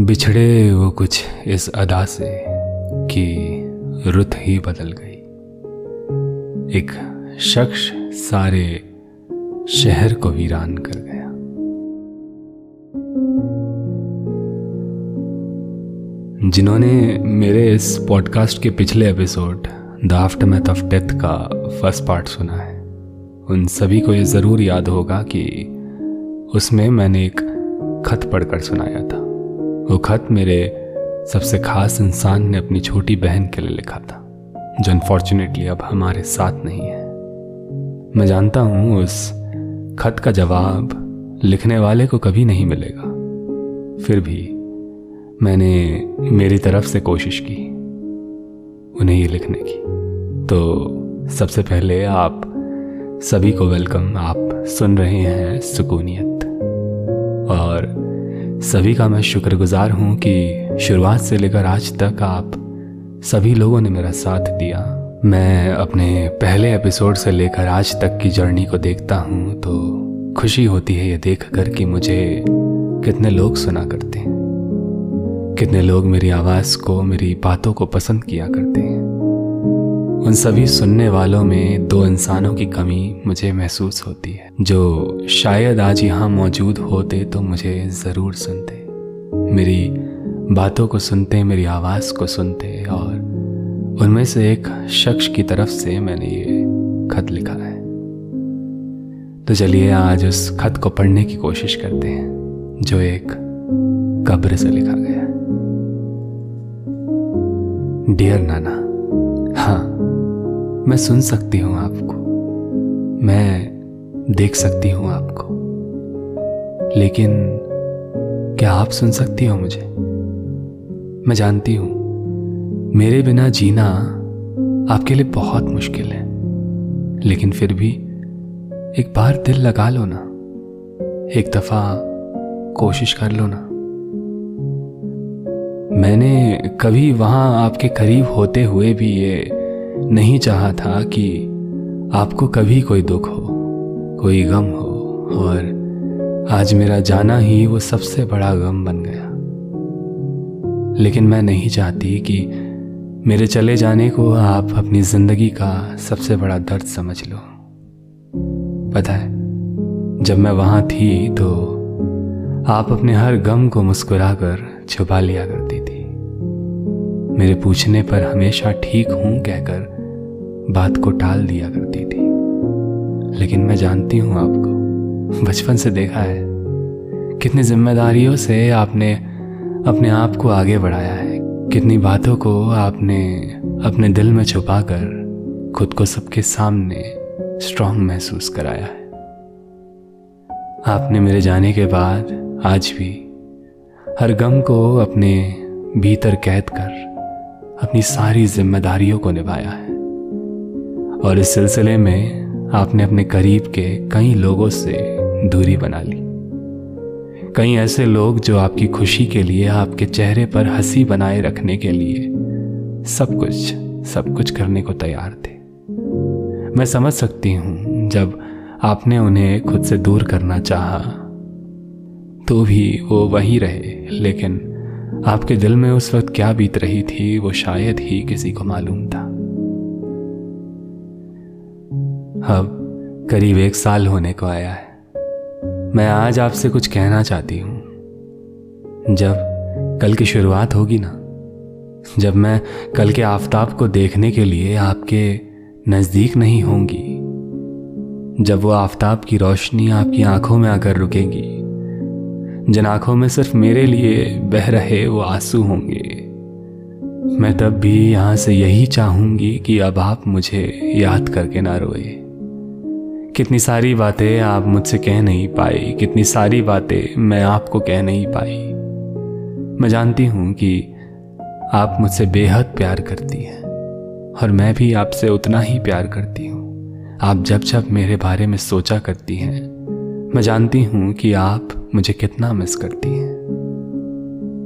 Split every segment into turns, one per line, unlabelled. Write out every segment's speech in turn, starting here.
बिछड़े वो कुछ इस अदा से कि रुत ही बदल गई। एक शख्स सारे शहर को वीरान कर गया। जिन्होंने मेरे इस पॉडकास्ट के पिछले episode the aftermath of death का फ़र्स्ट पार्ट सुना है। उन सभी को ये ज़रूर याद होगा कि उसमें मैंने एक खत पढ़कर सुनाया था। वो खत मेरे सबसे खास इंसान ने अपनी छोटी बहन के लिए लिखा था, जो अनफॉर्चुनेटली अब हमारे साथ नहीं है। मैं जानता हूँ उस खत का जवाब लिखने वाले को कभी नहीं मिलेगा। फिर भी मैंने मेरी तरफ़ से कोशिश की। उन्हें ये लिखने की। तो सबसे पहले आप सभी को वेलकम। आप सुन रहे हैं सुकूनियत। और सभी का मैं शुक्रगुजार हूँ कि शुरुआत से लेकर आज तक आप सभी लोगों ने मेरा साथ दिया। मैं अपने पहले एपिसोड से लेकर आज तक की जर्नी को देखता हूँ तो खुशी होती है ये देख कर कि मुझे कितने लोग सुना करते हैं। कितने लोग मेरी आवाज़ को, मेरी बातों को पसंद किया करते हैं। उन सभी सुनने वालों में दो इंसानों की कमी मुझे महसूस होती है, जो शायद आज यहाँ मौजूद होते तो मुझे ज़रूर सुनते। मेरी बातों को सुनते, मेरी आवाज़ को सुनते और उनमें से एक शख्स की तरफ़ से मैंने ये खत लिखा है। तो चलिए आज उस खत को पढ़ने की कोशिश करते हैं, जो एक कब्र से लिखा गया डियर नाना हाँ मैं सुन सकती हूँ आपको। मैं देख सकती हूँ आपको। लेकिन क्या आप सुन सकती हो मुझे? मैं जानती हूँ, मेरे बिना जीना आपके लिए बहुत मुश्किल है। लेकिन फिर भी एक बार दिल लगा लो ना। एक दफ़ा कोशिश कर लो ना। मैंने कभी वहाँ आपके करीब होते हुए भी ये नहीं चाहा था कि आपको कभी कोई दुख हो, कोई गम हो, और आज मेरा जाना ही वो सबसे बड़ा गम बन गया। लेकिन मैं नहीं चाहती कि मेरे चले जाने को आप अपनी ज़िंदगी का सबसे बड़ा दर्द समझ लो। पता है, जब मैं वहाँ थी तो आप अपने हर गम को मुस्कुराकर छुपा लिया करती थी मेरे पूछने पर हमेशा ठीक हूँ कहकर बात को टाल दिया करती थी। लेकिन मैं जानती हूँ आपको, बचपन से देखा है, कितनी जिम्मेदारियों से आपने अपने आप को आगे बढ़ाया है, कितनी बातों को आपने अपने दिल में छुपाकर खुद को सबके सामने स्ट्रांग महसूस कराया है। आपने मेरे जाने के बाद आज भी हर गम को अपने भीतर कैद कर अपनी सारी जिम्मेदारियों को निभाया है। और इस सिलसिले में आपने अपने करीब के कई लोगों से दूरी बना ली। कई ऐसे लोग जो आपकी खुशी के लिए, आपके चेहरे पर हँसी बनाए रखने के लिए सब कुछ सब कुछ करने को तैयार थे। मैं समझ सकती हूँ, जब आपने उन्हें खुद से दूर करना चाहा तो भी वो वहीं रहे, लेकिन आपके दिल में उस वक्त क्या बीत रही थी, वो शायद ही किसी को मालूम था। अब करीब एक साल होने को आया है। मैं आज आपसे कुछ कहना चाहती हूँ। जब कल की शुरुआत होगी ना, जब मैं कल के आफताब को देखने के लिए आपके नज़दीक नहीं होंगी, जब वो आफताब की रोशनी आपकी आँखों में आकर रुकेगी जिन आँखों में सिर्फ़ मेरे लिए बह रहे वो आँसू होंगे। मैं तब भी यहाँ से यही चाहूँगी कि अब आप मुझे याद करके ना रोए। कितनी सारी बातें आप मुझसे कह नहीं पाई कितनी सारी बातें मैं आपको कह नहीं पाई। मैं जानती हूँ कि आप मुझसे बेहद प्यार करती हैं, और मैं भी आपसे उतना ही प्यार करती हूँ। आप जब जब मेरे बारे में सोचा करती हैं मैं जानती हूँ कि आप मुझे कितना मिस करती हैं।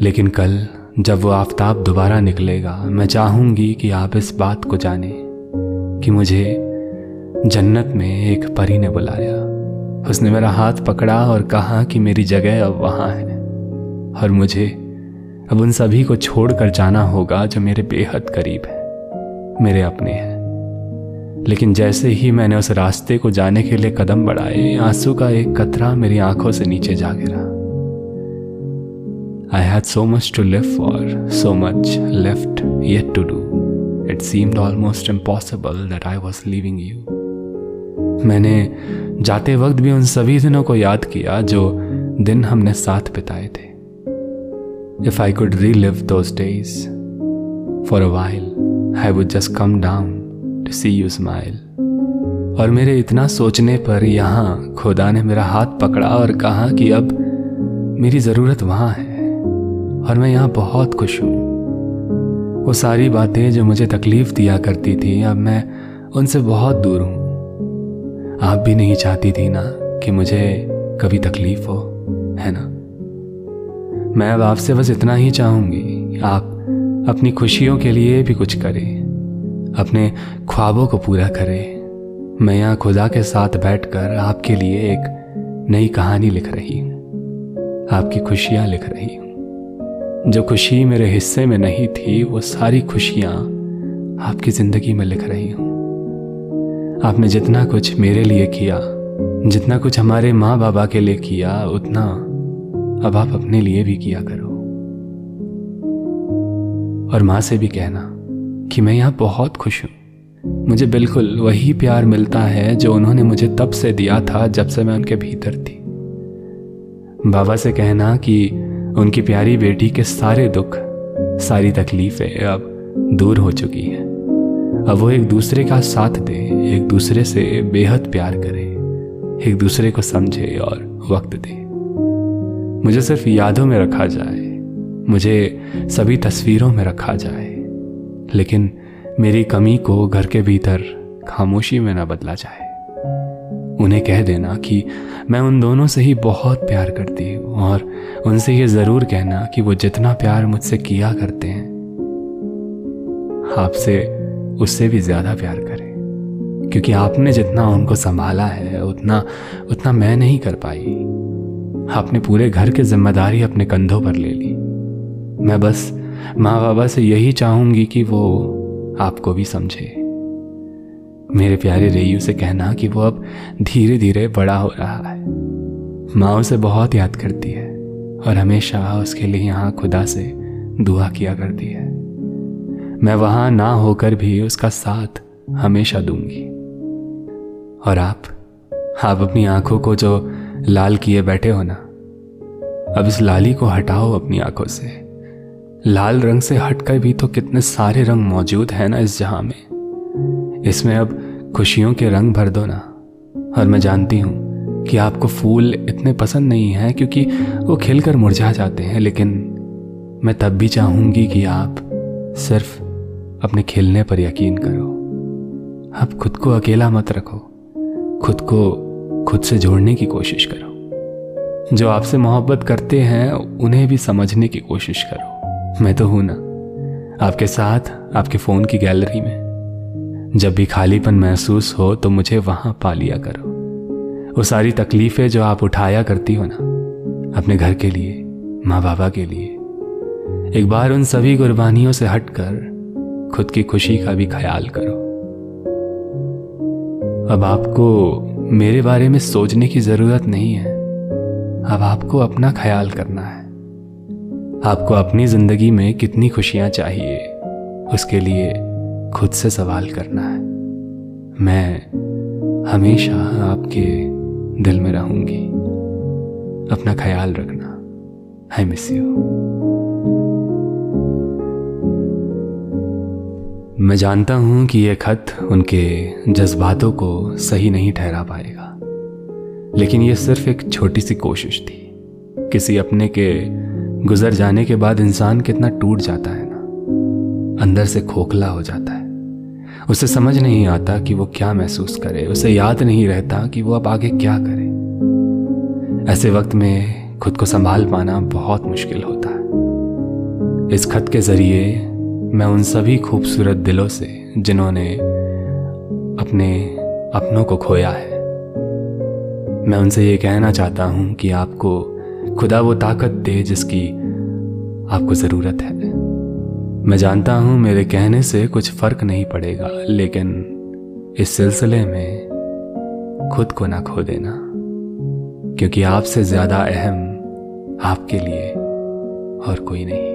लेकिन कल, जब वो आफताब दोबारा निकलेगा, मैं चाहूँगी कि आप इस बात को जाने कि मुझे जन्नत में एक परी ने बुलाया। उसने मेरा हाथ पकड़ा और कहा कि मेरी जगह अब वहाँ है और मुझे अब उन सभी को छोड़कर जाना होगा जो मेरे बेहद करीब है, मेरे अपने हैं। लेकिन जैसे ही मैंने उस रास्ते को जाने के लिए कदम बढ़ाए, आँसू का एक कतरा मेरी आँखों से नीचे जा गिरा। I had so much to live for so much left yet to do it seemed almost impossible that I was leaving you मैंने जाते वक्त भी उन सभी दिनों को याद किया जो दिन हमने साथ बिताए थे। If I could relive those days for a while I would just come down to see you smile और मेरे इतना सोचने पर यहाँ खुदा ने मेरा हाथ पकड़ा और कहा कि अब मेरी ज़रूरत वहाँ है और मैं यहाँ बहुत खुश हूँ। वो सारी बातें जो मुझे तकलीफ़ दिया करती थी, अब मैं उनसे बहुत दूर हूँ। आप भी नहीं चाहती थी ना कि मुझे कभी तकलीफ़ हो, है ना? मैं अब आपसे बस इतना ही चाहूँगी आप अपनी खुशियों के लिए भी कुछ करें। अपने ख्वाबों को पूरा करे। मैं यहाँ खुदा के साथ बैठकर आपके लिए एक नई कहानी लिख रही हूँ। आपकी खुशियाँ लिख रही हूँ। जो खुशी मेरे हिस्से में नहीं थी, वो सारी खुशियाँ आपकी ज़िंदगी में लिख रही हूँ। आपने जितना कुछ मेरे लिए किया, जितना कुछ हमारे माँ बाबा के लिए किया, उतना अब आप अपने लिए भी किया करो। और माँ से भी कहना कि मैं यहाँ बहुत खुश हूँ। मुझे बिल्कुल वही प्यार मिलता है जो उन्होंने मुझे तब से दिया था जब से मैं उनके भीतर थी। बाबा से कहना कि उनकी प्यारी बेटी के सारे दुख, सारी तकलीफें अब दूर हो चुकी हैं। अब वो एक दूसरे का साथ दे, एक दूसरे से बेहद प्यार करे, एक दूसरे को समझे और वक्त दे। मुझे सिर्फ़ यादों में रखा जाए, मुझे सभी तस्वीरों में रखा जाए। लेकिन मेरी कमी को घर के भीतर खामोशी में ना बदला जाए। उन्हें कह देना कि मैं उन दोनों से ही बहुत प्यार करती हूँ और उनसे ये ज़रूर कहना कि वो जितना प्यार मुझसे किया करते हैं, आपसे उससे भी ज़्यादा प्यार करें। क्योंकि आपने जितना उनको संभाला है, उतना उतना मैं नहीं कर पाई। आपने पूरे घर की ज़िम्मेदारी अपने कंधों पर ले ली। मैं बस माँ बाबा से यही चाहूँगी कि वो आपको भी समझे। मेरे प्यारे रेयू से कहना कि वो अब धीरे धीरे बड़ा हो रहा है। माँ उसे बहुत याद करती है और हमेशा उसके लिए यहाँ खुदा से दुआ किया करती है। मैं वहाँ ना होकर भी उसका साथ हमेशा दूँगी। और आप आप अपनी आँखों को जो लाल किए बैठे हो ना, अब इस लाली को हटाओ अपनी आँखों से। लाल रंग से हटकर भी तो कितने सारे रंग मौजूद हैं ना इस जहाँ में। इसमें अब खुशियों के रंग भर दो ना। और मैं जानती हूँ कि आपको फूल इतने पसंद नहीं हैं क्योंकि वो खिलकर मुरझा जाते हैं, लेकिन मैं तब भी चाहूँगी कि आप सिर्फ़ अपने खिलने पर यकीन करो। आप खुद को अकेला मत रखो। खुद को खुद से जोड़ने की कोशिश करो। जो आपसे मोहब्बत करते हैं, उन्हें भी समझने की कोशिश करो। मैं तो हूँ ना। आपके साथ, आपके फ़ोन की गैलरी में। जब भी खालीपन महसूस हो तो मुझे वहाँ पा लिया करो। वो सारी तकलीफ़ें जो आप उठाया करती हो ना, अपने घर के लिए माँ बाबा के लिए, एक बार उन सभी कुर्बानियों से हटकर खुद की खुशी का भी ख्याल करो। अब आपको मेरे बारे में सोचने की ज़रूरत नहीं है। अब आपको अपना ख्याल करना है। आपको अपनी ज़िंदगी में कितनी खुशियाँ चाहिए, उसके लिए खुद से सवाल करना है। मैं हमेशा आपके दिल में रहूँगी। अपना ख्याल रखना। आई मिस यू मैं जानता हूँ कि यह खत उनके जज्बातों को सही नहीं ठहरा पाएगा, लेकिन यह सिर्फ़ एक छोटी सी कोशिश थी। किसी अपने के गुजर जाने के बाद इंसान कितना टूट जाता है ना। अंदर से खोखला हो जाता है। उसे समझ नहीं आता कि वो क्या महसूस करे। उसे याद नहीं रहता कि वो अब आगे क्या करे। ऐसे वक्त में खुद को संभाल पाना बहुत मुश्किल होता है। इस खत के ज़रिए मैं उन सभी खूबसूरत दिलों से, जिन्होंने अपने अपनों को खोया है, मैं उनसे ये कहना चाहता हूँ कि आपको खुदा वो ताकत दे जिसकी आपको ज़रूरत है। मैं जानता हूँ मेरे कहने से कुछ फ़र्क नहीं पड़ेगा, लेकिन इस सिलसिले में खुद को ना खो देना, क्योंकि आपसे ज़्यादा अहम आपके लिए और कोई नहीं।